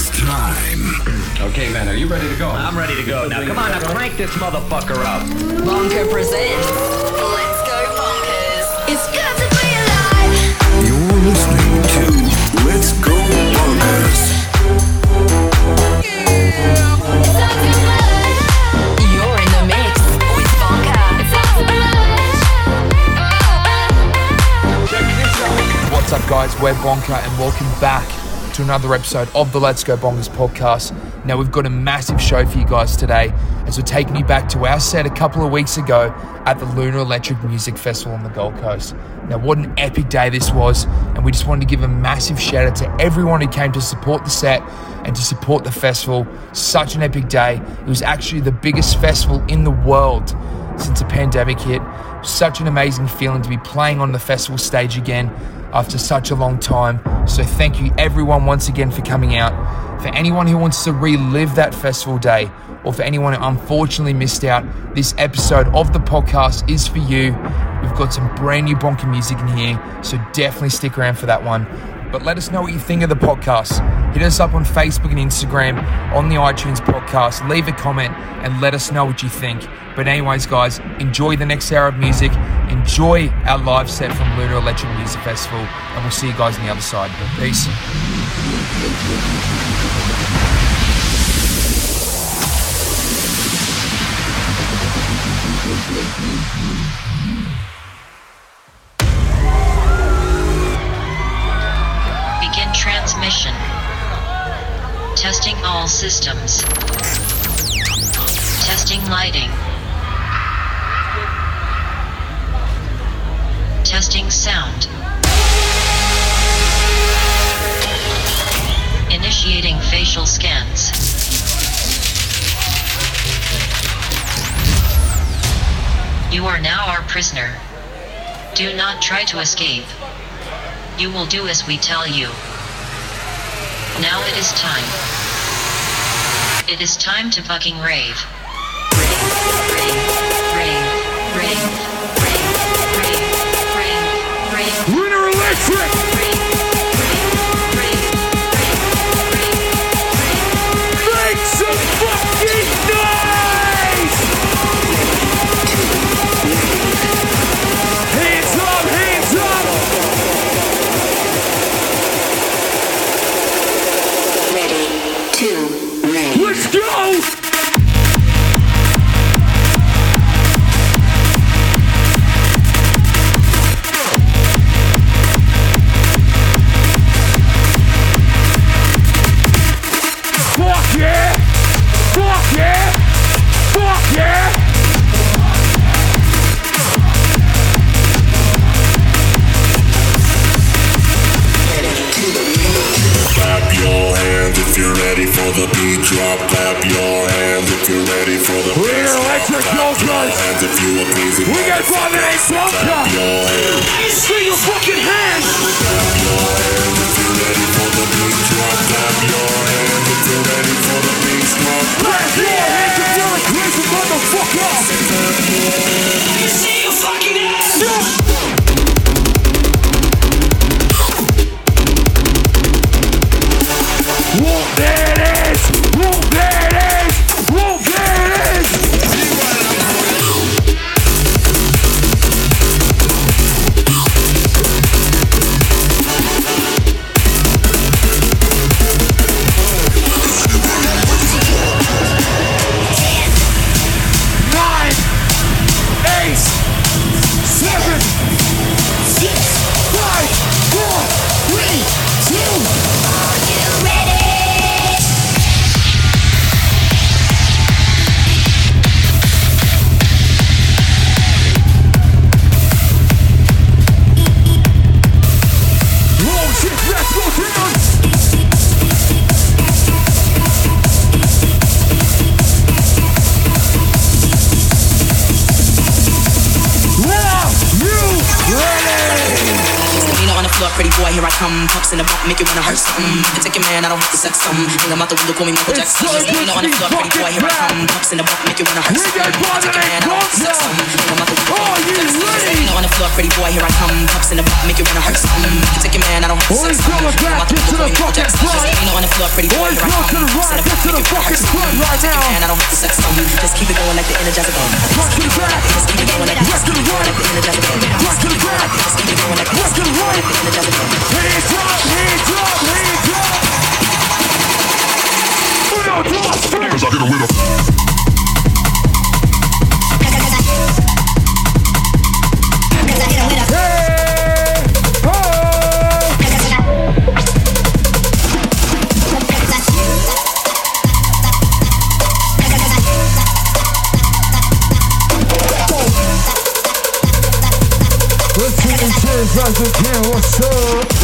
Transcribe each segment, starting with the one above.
It's time. Okay, man, are you ready to go? I'm ready to go. Now, come on, now crank this motherfucker up. Bonka presents Let's Go Bonkers. It's got to be alive. You're listening to Let's Go Bonkers. It's time to play. You're in the mix with Bonka. It's time to play. What's up, guys? We're Bonka, and welcome back to another episode of the Let's Go Bonkers podcast. Now, we've got a massive show for you guys today, as we're taking you back to our set a couple of weeks ago at the Lunar Electric Music Festival on the Gold Coast. Now, what an epic day this was, and we just wanted to give a massive shout out to everyone who came to support the set and to support the festival. Such an epic day. It was actually the biggest festival in the world since the pandemic hit. Such an amazing feeling to be playing on the festival stage again after such a long time. So, thank you everyone once again for coming out. For anyone who wants to relive that festival day, or for anyone who unfortunately missed out, this episode of the podcast is for you. We've got some brand new Bonka music in here, so definitely stick around for that one. But let us know what you think of the podcast. Hit us up on Facebook and Instagram, on the iTunes podcast. Leave a comment and let us know what you think. But, anyways, guys, enjoy the next hour of music. Enjoy our live set from Lunar Electric Music Festival. And we'll see you guys on the other side. Peace. Begin Testing all systems. Testing lighting. Testing sound. Initiating facial scans. You are now our prisoner. Do not try to escape. You will do as we tell you. Now it is time. It is time to fucking rave. Rave, rave, rave, rave, rave, rave, rave, Lunar Electric! You're ready for the beat drop. Clap your hands if you're ready for the We're bass drop. electric Clap gold your guys. hands if you are pleasing. We got motherfuckers. Father Ace Clap Bunker. your hands. Swing your fucking hands! Clap your hands if you're ready for the beat drop. Clap your hands if you're ready for the beat drop. Clap your hands if you're a crazy motherfucker! Whoop, there it is! Whoop, there it is! Make you wanna hurt something. And take your man, I don't have to sex some. Hang him out the window, call me Michael Jackson. Selena to on the floor, pretty boy, here I come. Pops in the back, make you wanna hurt something. And take your man, I don't have to sex some. Pretty boy, here I come. Pops in the back, make you wanna hurt something. Take your man, I don't have sex. Boys, go back, get to the fucking front. Ain't on the floor, pretty boy, here I come. Boys, go to the right, get to the fucking front right now. Man, I don't have sex. Just keep it going like the Energizer Bunny. Rock to the back, just keep it going like the Energizer Bunny. Rock to the back, just keep it going like the Energizer Bunny. Hands up, hands up, hands up. cause I get a winner. was here? What's up?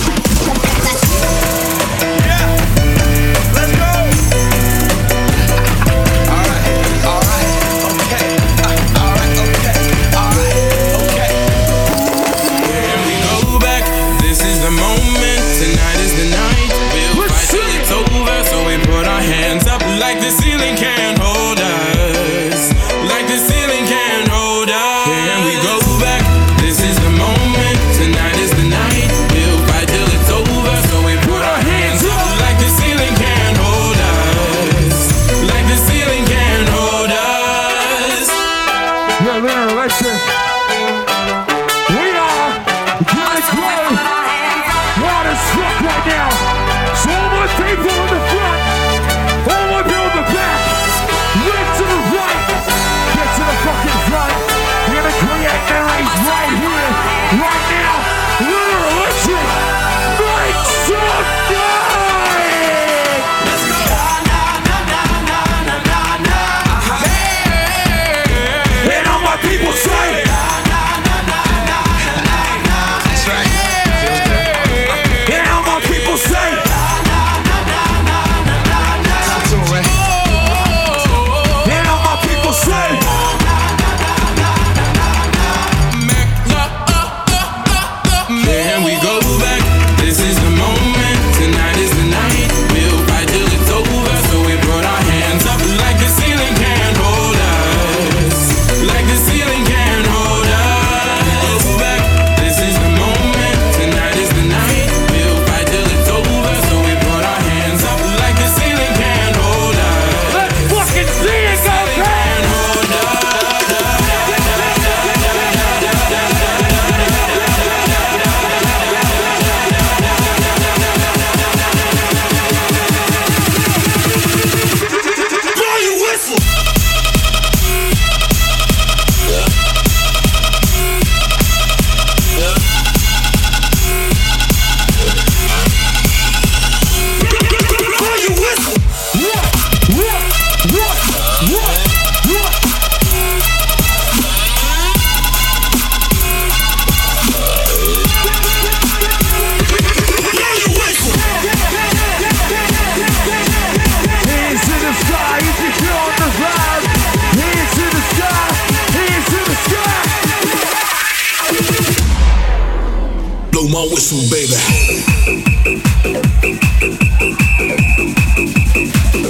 my whistle, baby.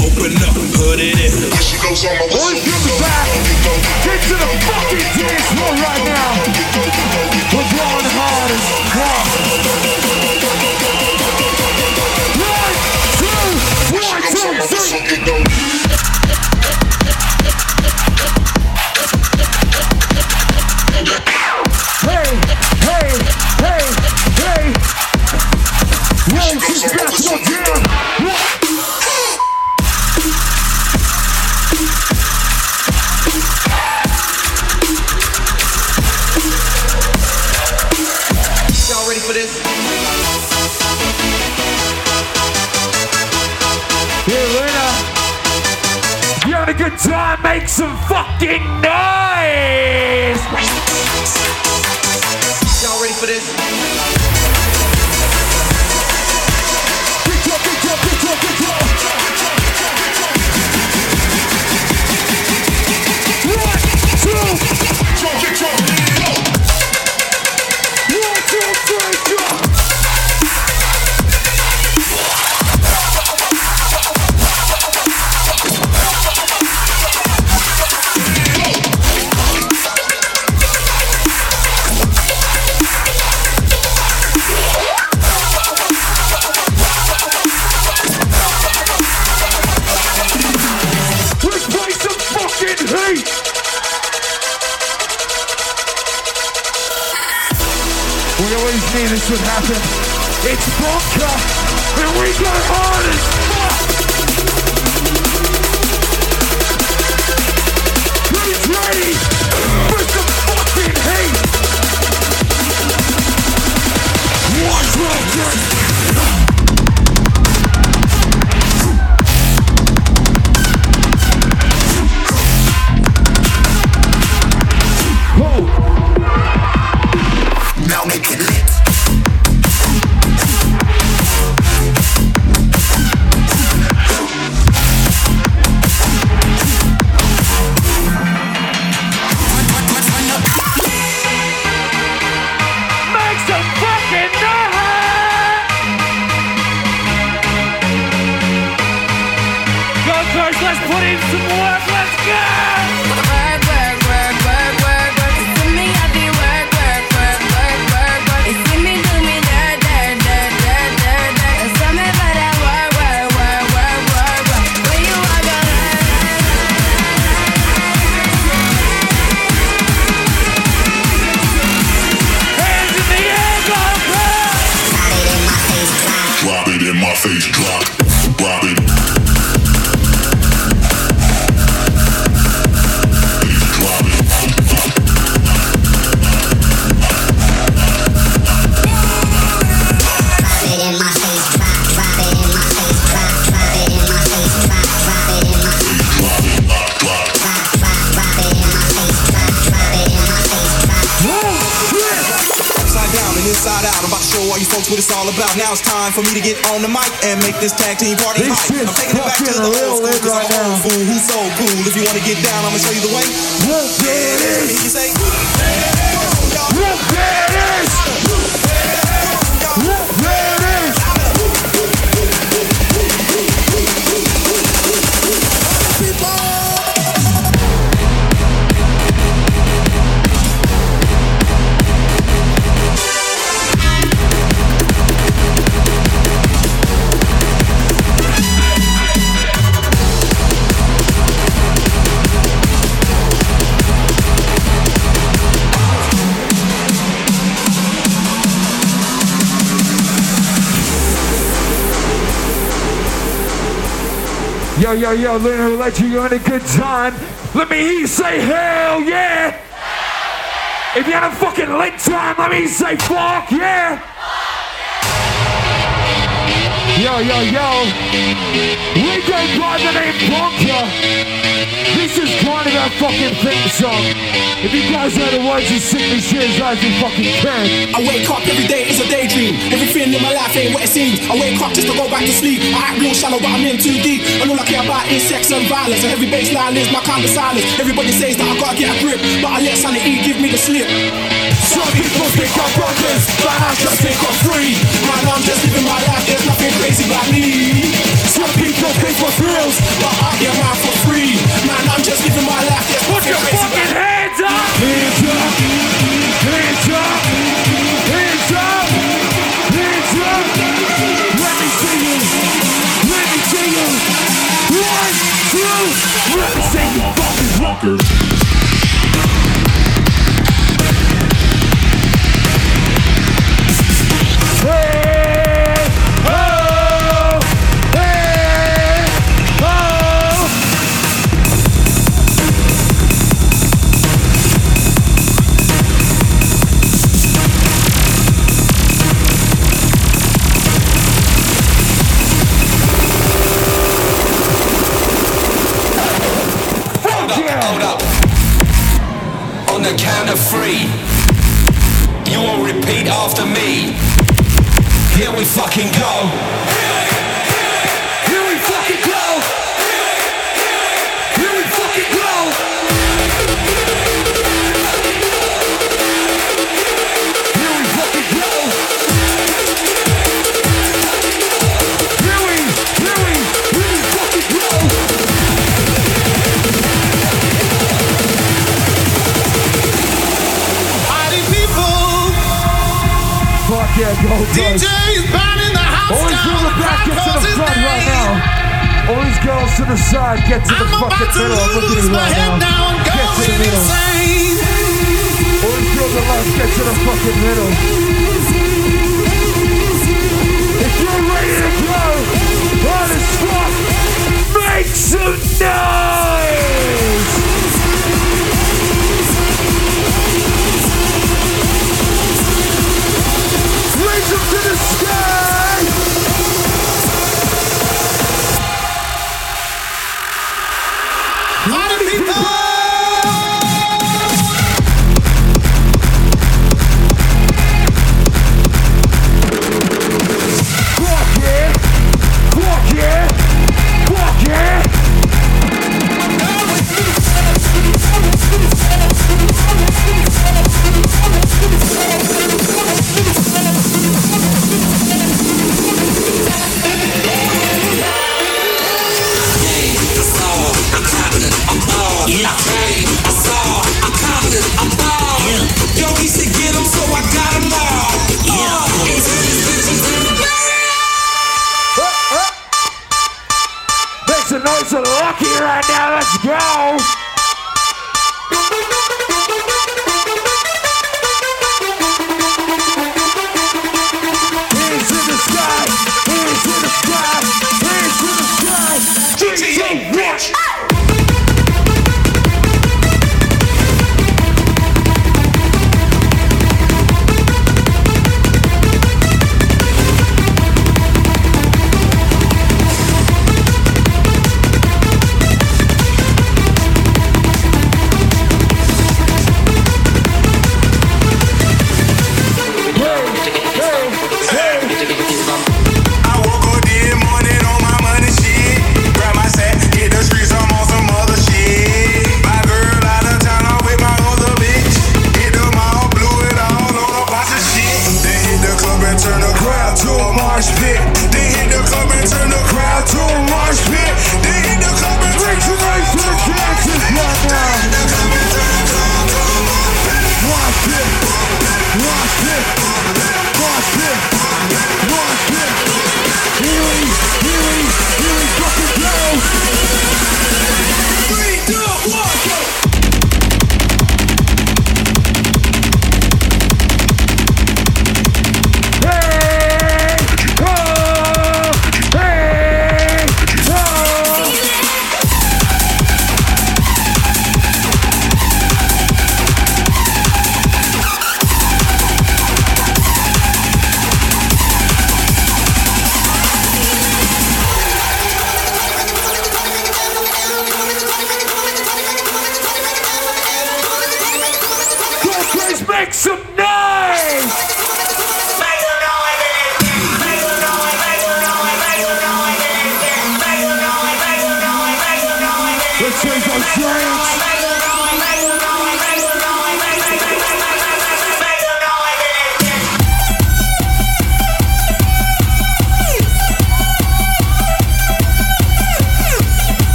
Open up, put it in. Here she goes on my whistle. Boys, get back. Get to the fucking dance. Face, folks what it's all about. Now it's time for me to get on the mic and make this tag team party This hype. I'm taking it back to the old school lit cause I'm right old fool who's so cool. If you wanna get down, I'm gonna show you the way. Look, there it is! You say, Yo, yo, yo, Lunar, we'll let you in a good time. Let me hear you say hell yeah! If you had a fucking lit time, let me say fuck yeah! Yo, yo, yo, we go by the name Bonka. This is kind of our fucking theme song. If you guys know the words, you sing me shit as loud as you fucking can. I wake up every day, it's a daydream. Everything in my life ain't what it seems. I wake up just to go back to sleep. I act real shallow, but I'm in too deep. And all I care about is sex and violence. And every baseline is my kind of silence. Everybody says that I gotta get a grip, but I let sanity give me the slip. Some people think I'm brothers, but I just think I'm free. Man, I'm just living my life, there's nothing crazy about me. Some people think for thrills, But I get mine for free. Man, I'm just living my life, there's Put nothing your crazy fucking about me. hands up! Hands up! Hands up! Hands up! Hands up! Let me see you! Let me see you! One, two, let me see you fucking Rockers. Hey! Side, get to the I'm fucking about to middle. I'm looking at lose you my right head now. down, Get to the going middle. insane. All these girls are left, get to the fucking middle. lucky right now. Let's go.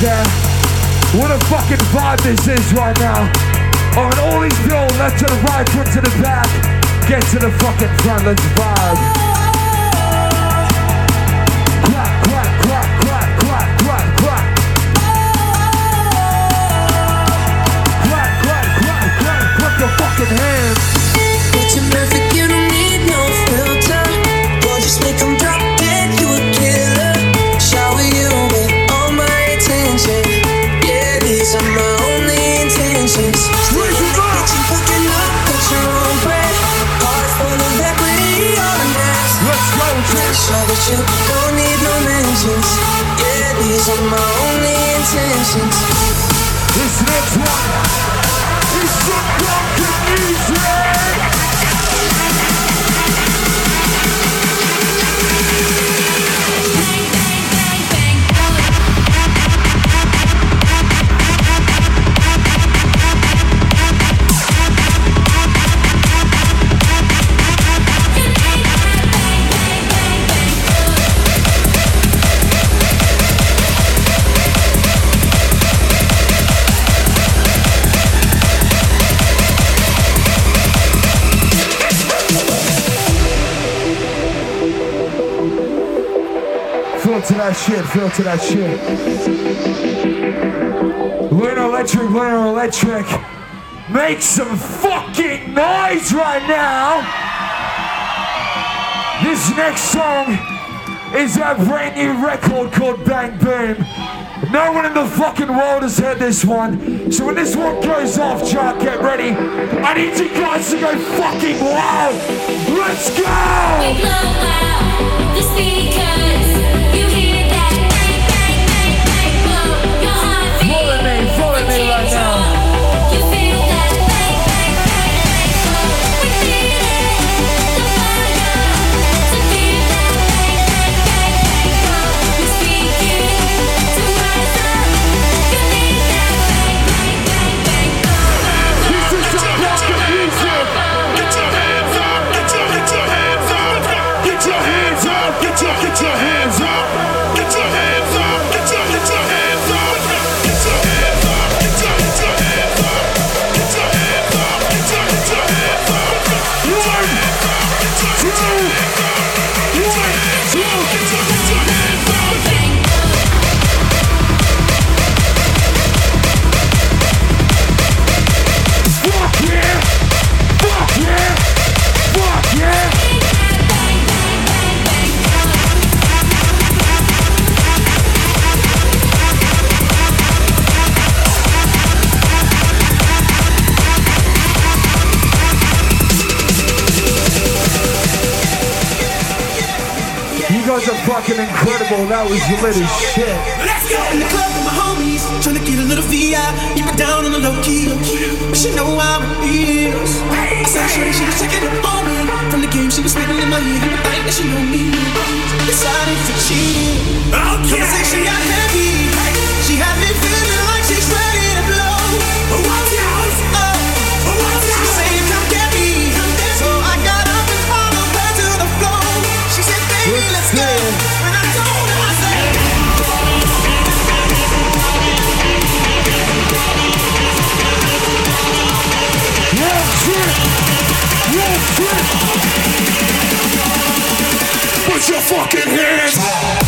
down. What a fucking vibe this is right now. Alright, all these people left to the right, front to the back. Get to the fucking front, let's vibe. Quack, quack, quack, quack, quack, quack, quack. Quack, quack, quack, quack, quack your fucking hand. My only intentions. This next one that shit, to that shit. Lunar Electric, Lunar Electric. Make some fucking noise right now. This next song is our brand new record called Bang Boom. No one in the fucking world has heard this one. So when this one goes off, Jack, get ready. I need you guys to go fucking loud. Let's go! Follow fucking incredible. That was lit as shit. Let's go in the club with my homies, tryna get a little VI, keep it down on the low key. But she know how it is. I said shorty, she was checking it on me. From the game, she was spitting in my ear. You would think that she know me. Decided to cheat. Oh, Conversation got heavy. Your fucking hands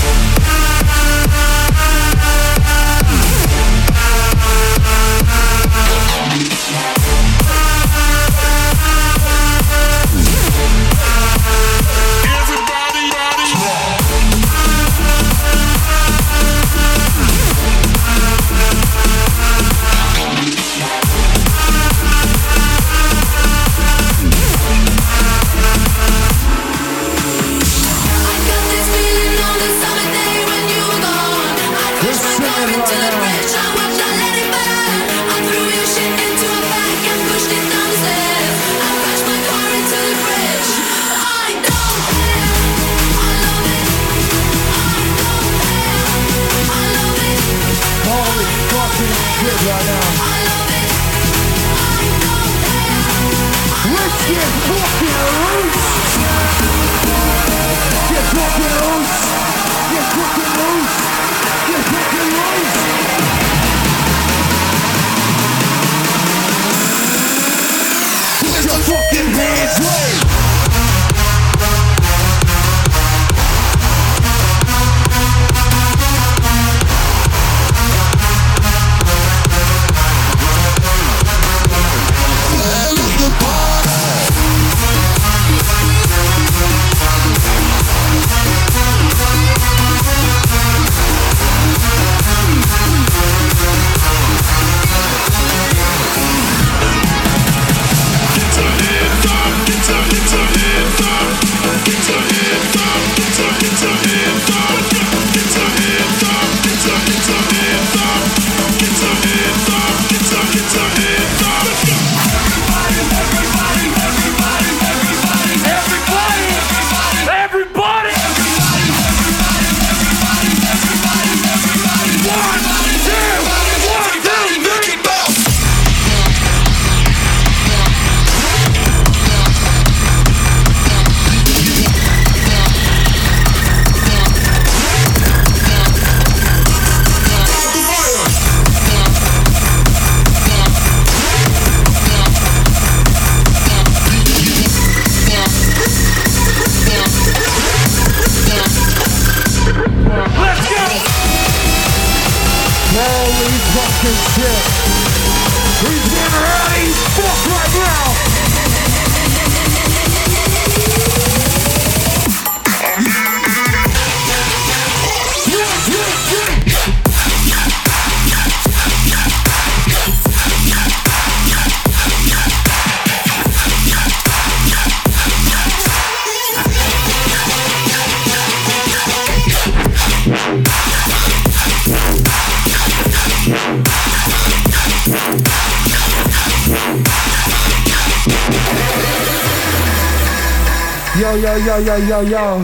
Yo, yo, yo.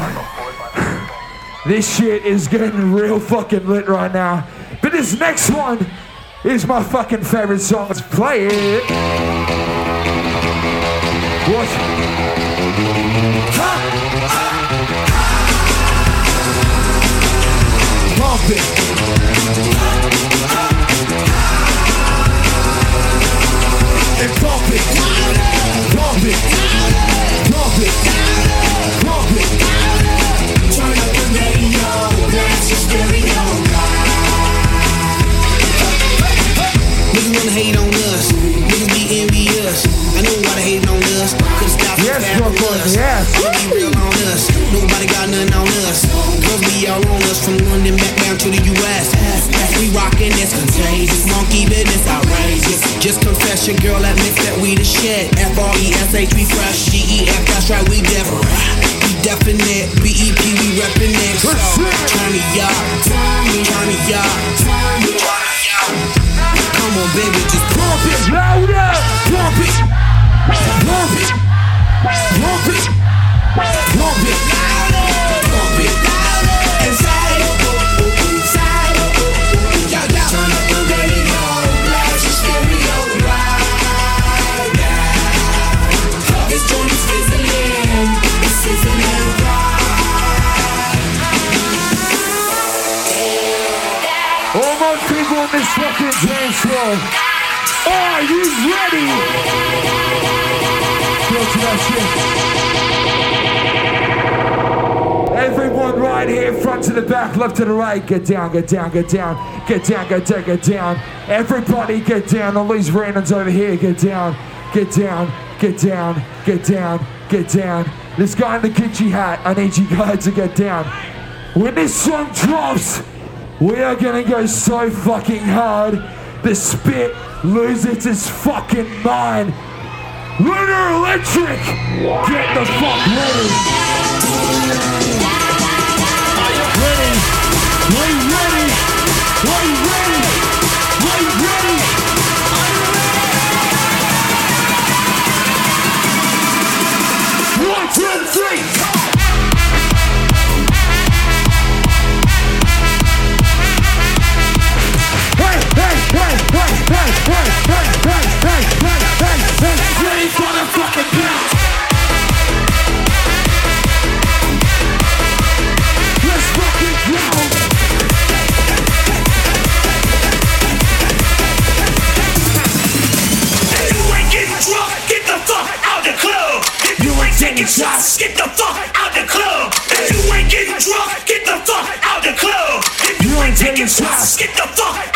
This shit is getting real fucking lit right now. But this next one is my fucking favorite song. Let's play it. What? Your girl admits that we the shit. F R E S H we fresh. G E F that's right we different. We definite. B E P we reppin' it. So turn me up, turn me up, turn me up. Come on, baby, Are you ready? Go to that shit. Everyone right here, front to the back, left to the right. Get down, get down, get down. Get down, get down, get down. Everybody get down. All these randoms over here, get down. Get down, get down, get down, get down. This guy in the Gucci hat, I need you guys to get down. When this song drops, we are gonna go so fucking hard. The spit loses its fucking mind. Lunar Electric, get the fuck ready. Are you ready? Are you ready? Are you ready? Are you ready? One, two, three. Taking shots, get the fuck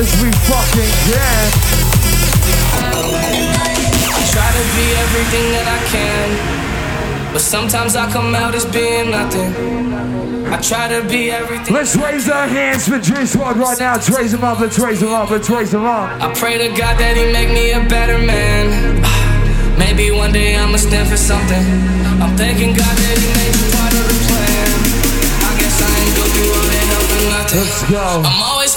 as we fucking can. Try to be everything that I can, but sometimes I come out as being nothing. I try to be everything. Let's raise our hands for Dream Squad right now. Let's raise them up, let's raise them up, let's raise them up. I pray to God that He make me a better man. Maybe one day I'ma stand for something. I'm thanking God that He made me part of the plan. I guess I ain't go through all that nothing. Let's go. I'm always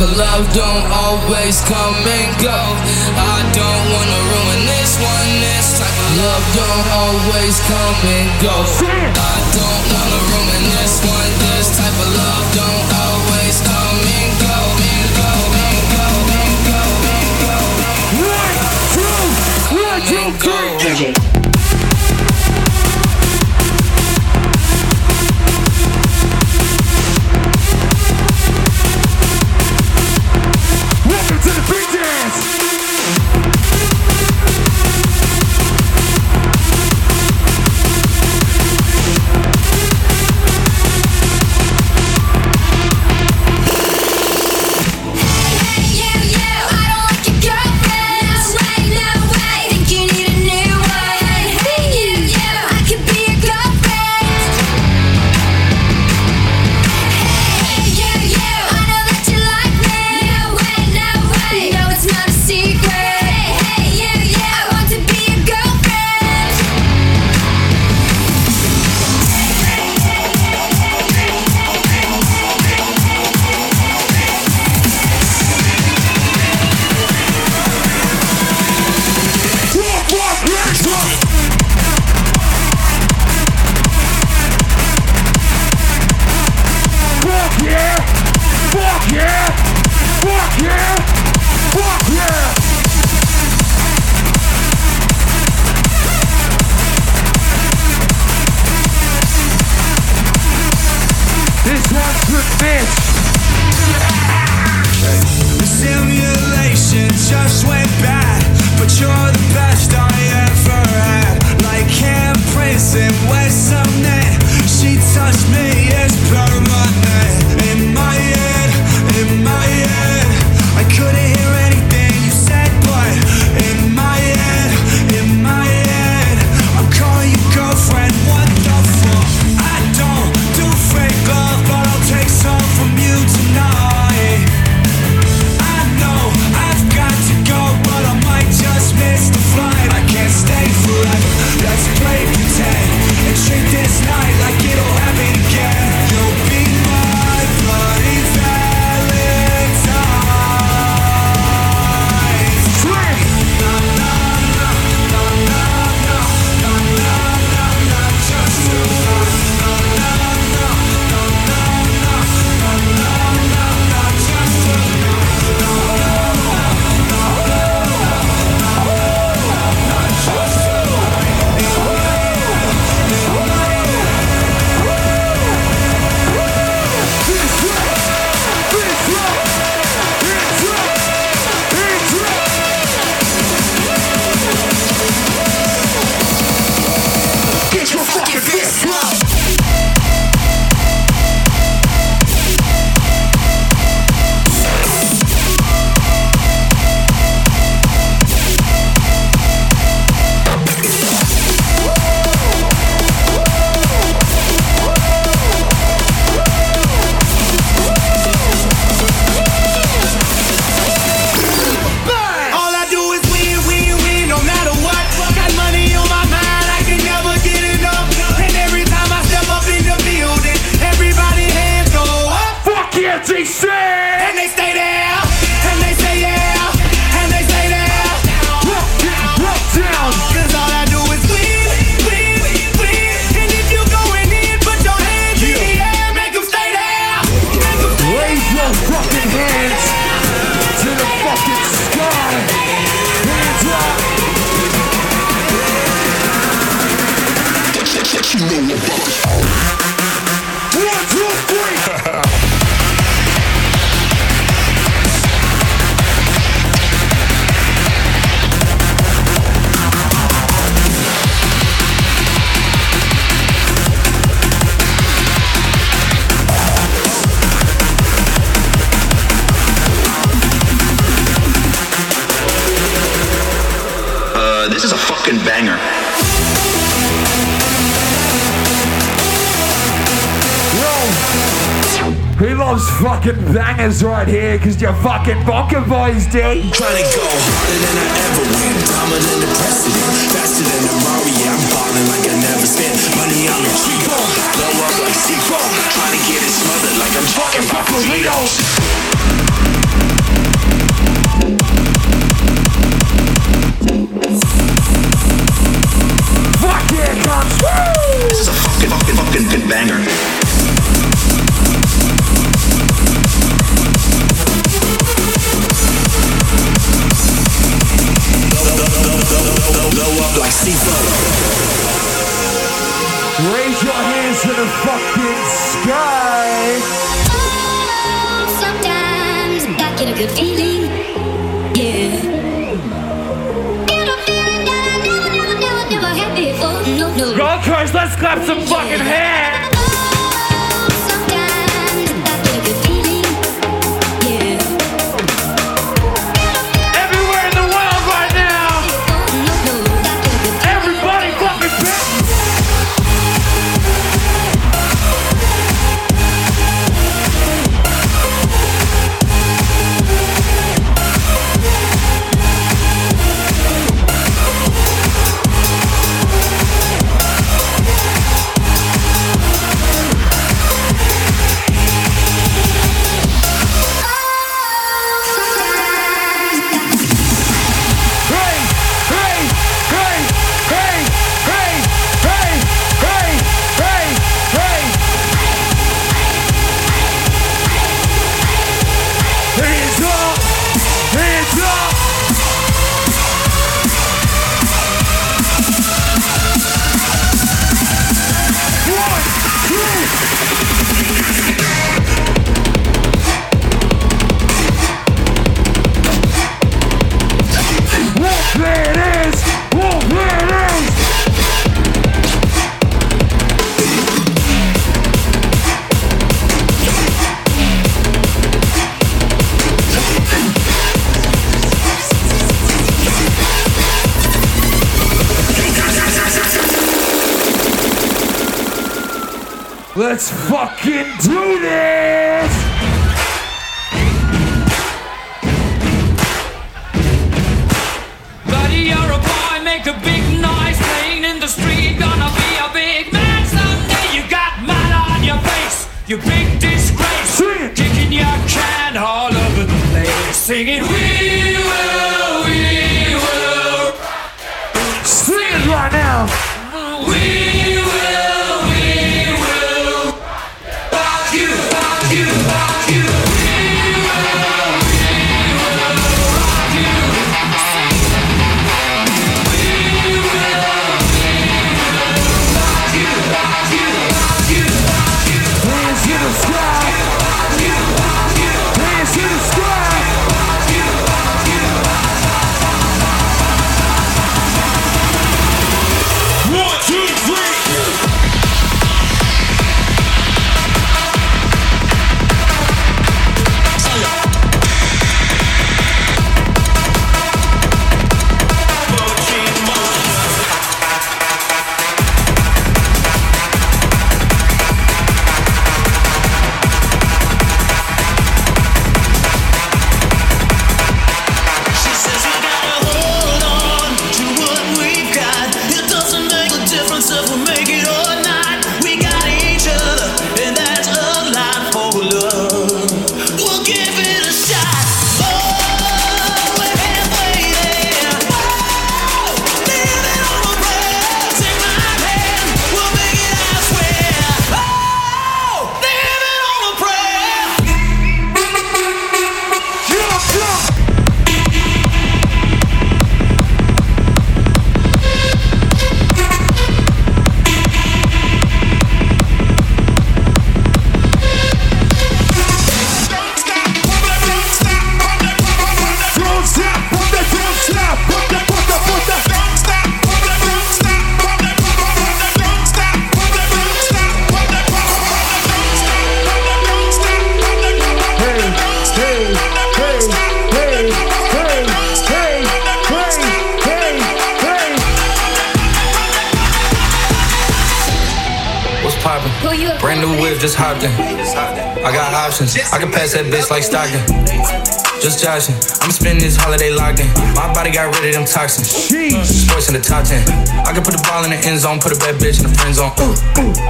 Of love don't always come and go. I don't wanna ruin this one. This type of love don't always come and go. I don't wanna ruin this one. This type of love don't always come and go. And go, and go, and go, and go. One, two, one, two, three. Jesus. Fucking bangers right here because you're fucking Bonka boys, D. Trying to go harder than I ever went. Dominant and precedent. Faster than a Mario. I'm balling like I never spent money on a Chico. Blow up like Sequel. Trying to get it smothered like I'm talking about. Fuck yeah, comes. This is a fucking, fucking, fucking good banger. Like Sequel. Raise your hands to the fucking sky. Sometimes I get a good feeling, yeah. Get a feeling that I never, never, never, never had before. No, no. Gold Coast, let's clap some fucking hands. Let's fucking do this! Buddy, you're a boy, make a big noise playing in the street. Gonna be a big man someday. You got mud on your face, you big disgrace. Kicking your can all over the place, singing, We that bitch like Stockton. Just joshing. I'm spending this holiday locked in. My body got rid of them toxins. Sports in the top 10. I can put the ball in the end zone, put a bad bitch in the friend zone.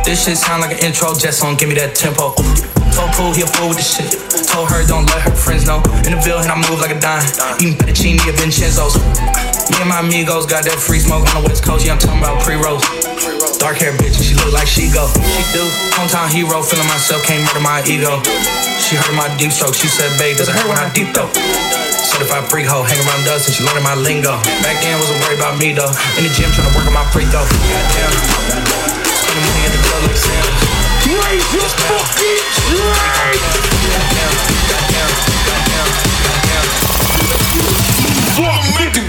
This shit sound like an intro jet song. Give me that tempo. Told Pooh he a fool with the shit. Told her don't let her friends know. In the and I move like a dime. Eating fettuccine at Vincenzo's. Me and my amigos got that free smoke on the west coast. Yeah, I'm talking about pre-rolls. Dark hair bitch, and she look like she go. She do. Hometown hero, feeling myself, can't murder my ego. She heard my deep stroke, she said, babe, does it hurt when I deep throat? Certified freak hoe, hang around us and she learning my lingo. Back then, wasn't worried about me though. In the gym, trying to work on my free throw. Goddamn. Spending money at the club like Sam. Raise your fucking drink! Make the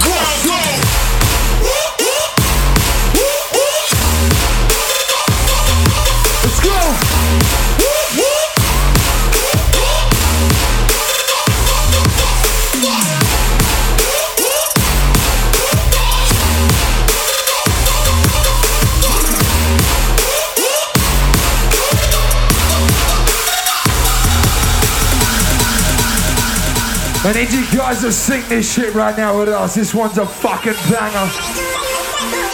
I need you guys to sing this shit right now with us. This one's a fucking banger.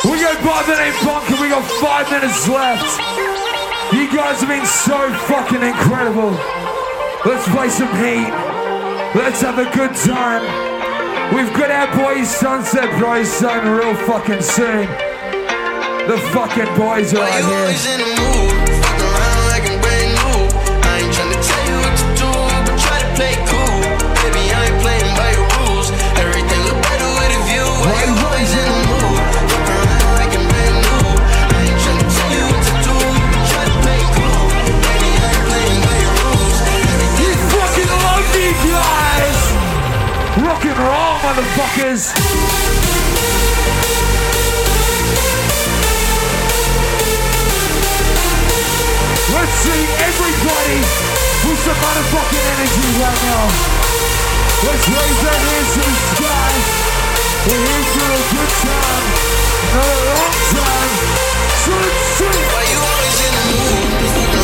We go by the name Bonka. We got five minutes left. You guys have been so fucking incredible. Let's play some heat. Let's have a good time. We've got our boys Sunset Bros starting real fucking soon. The fucking boys are right here. Why you always in the mood?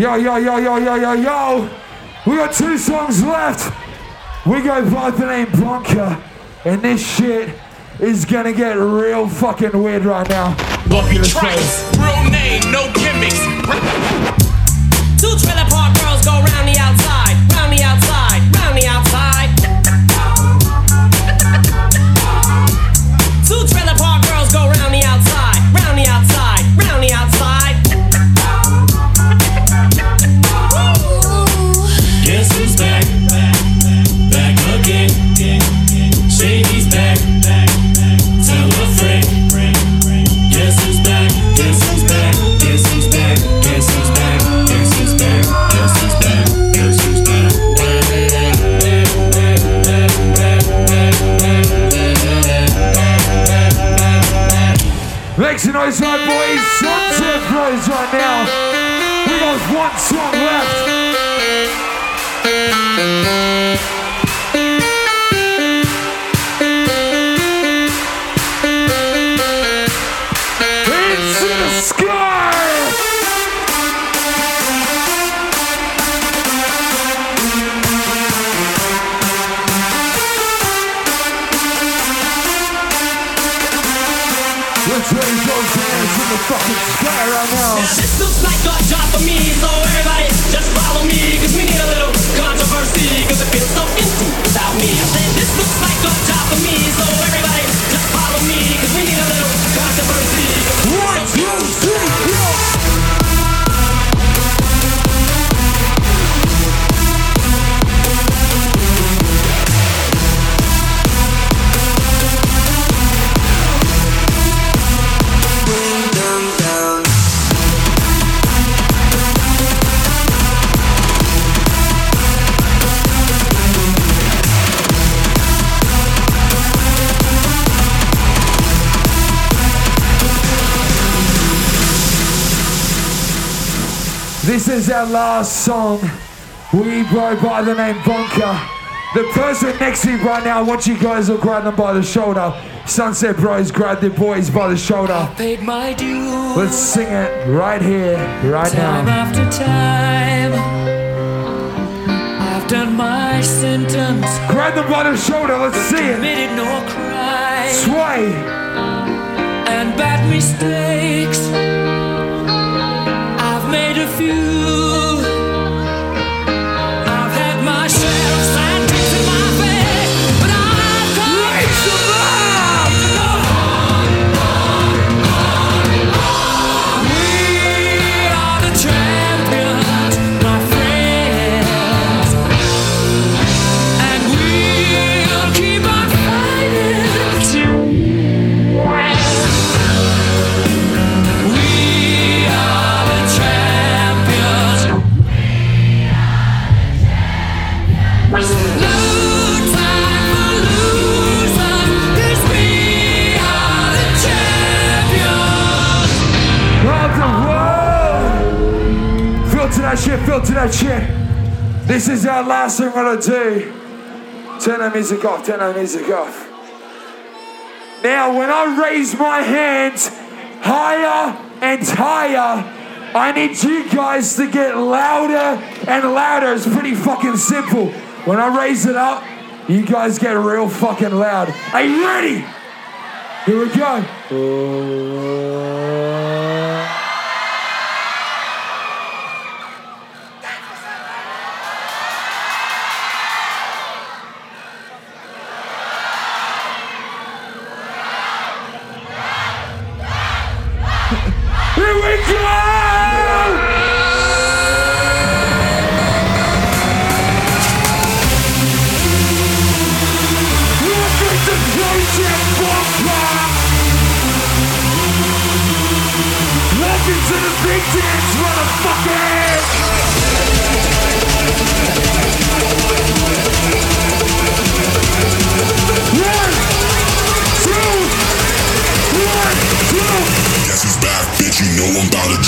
Yo, yo, yo, yo, yo, yo, yo. We got two songs left. We go by the name Bonka, and this shit is gonna get real fucking weird right now. Lucky Trice, is our last song. We go by the name Bonka. The person next to you right now, I want you guys to grab them by the shoulder. Sunset Bros, grab the boys by the shoulder. Paid my dues. Let's sing it right here, right time now. after time. I've done my sentence. Grab them by the shoulder, let's see it. No crime. Sway. And bad mistakes. Made Filter that shit. This is our last thing we're gonna do. Turn that music off, turn that music off. Now, when I raise my hands higher and higher, I need you guys to get louder and louder. It's pretty fucking simple. When I raise it up, you guys get real fucking loud. Are you ready? Here we go.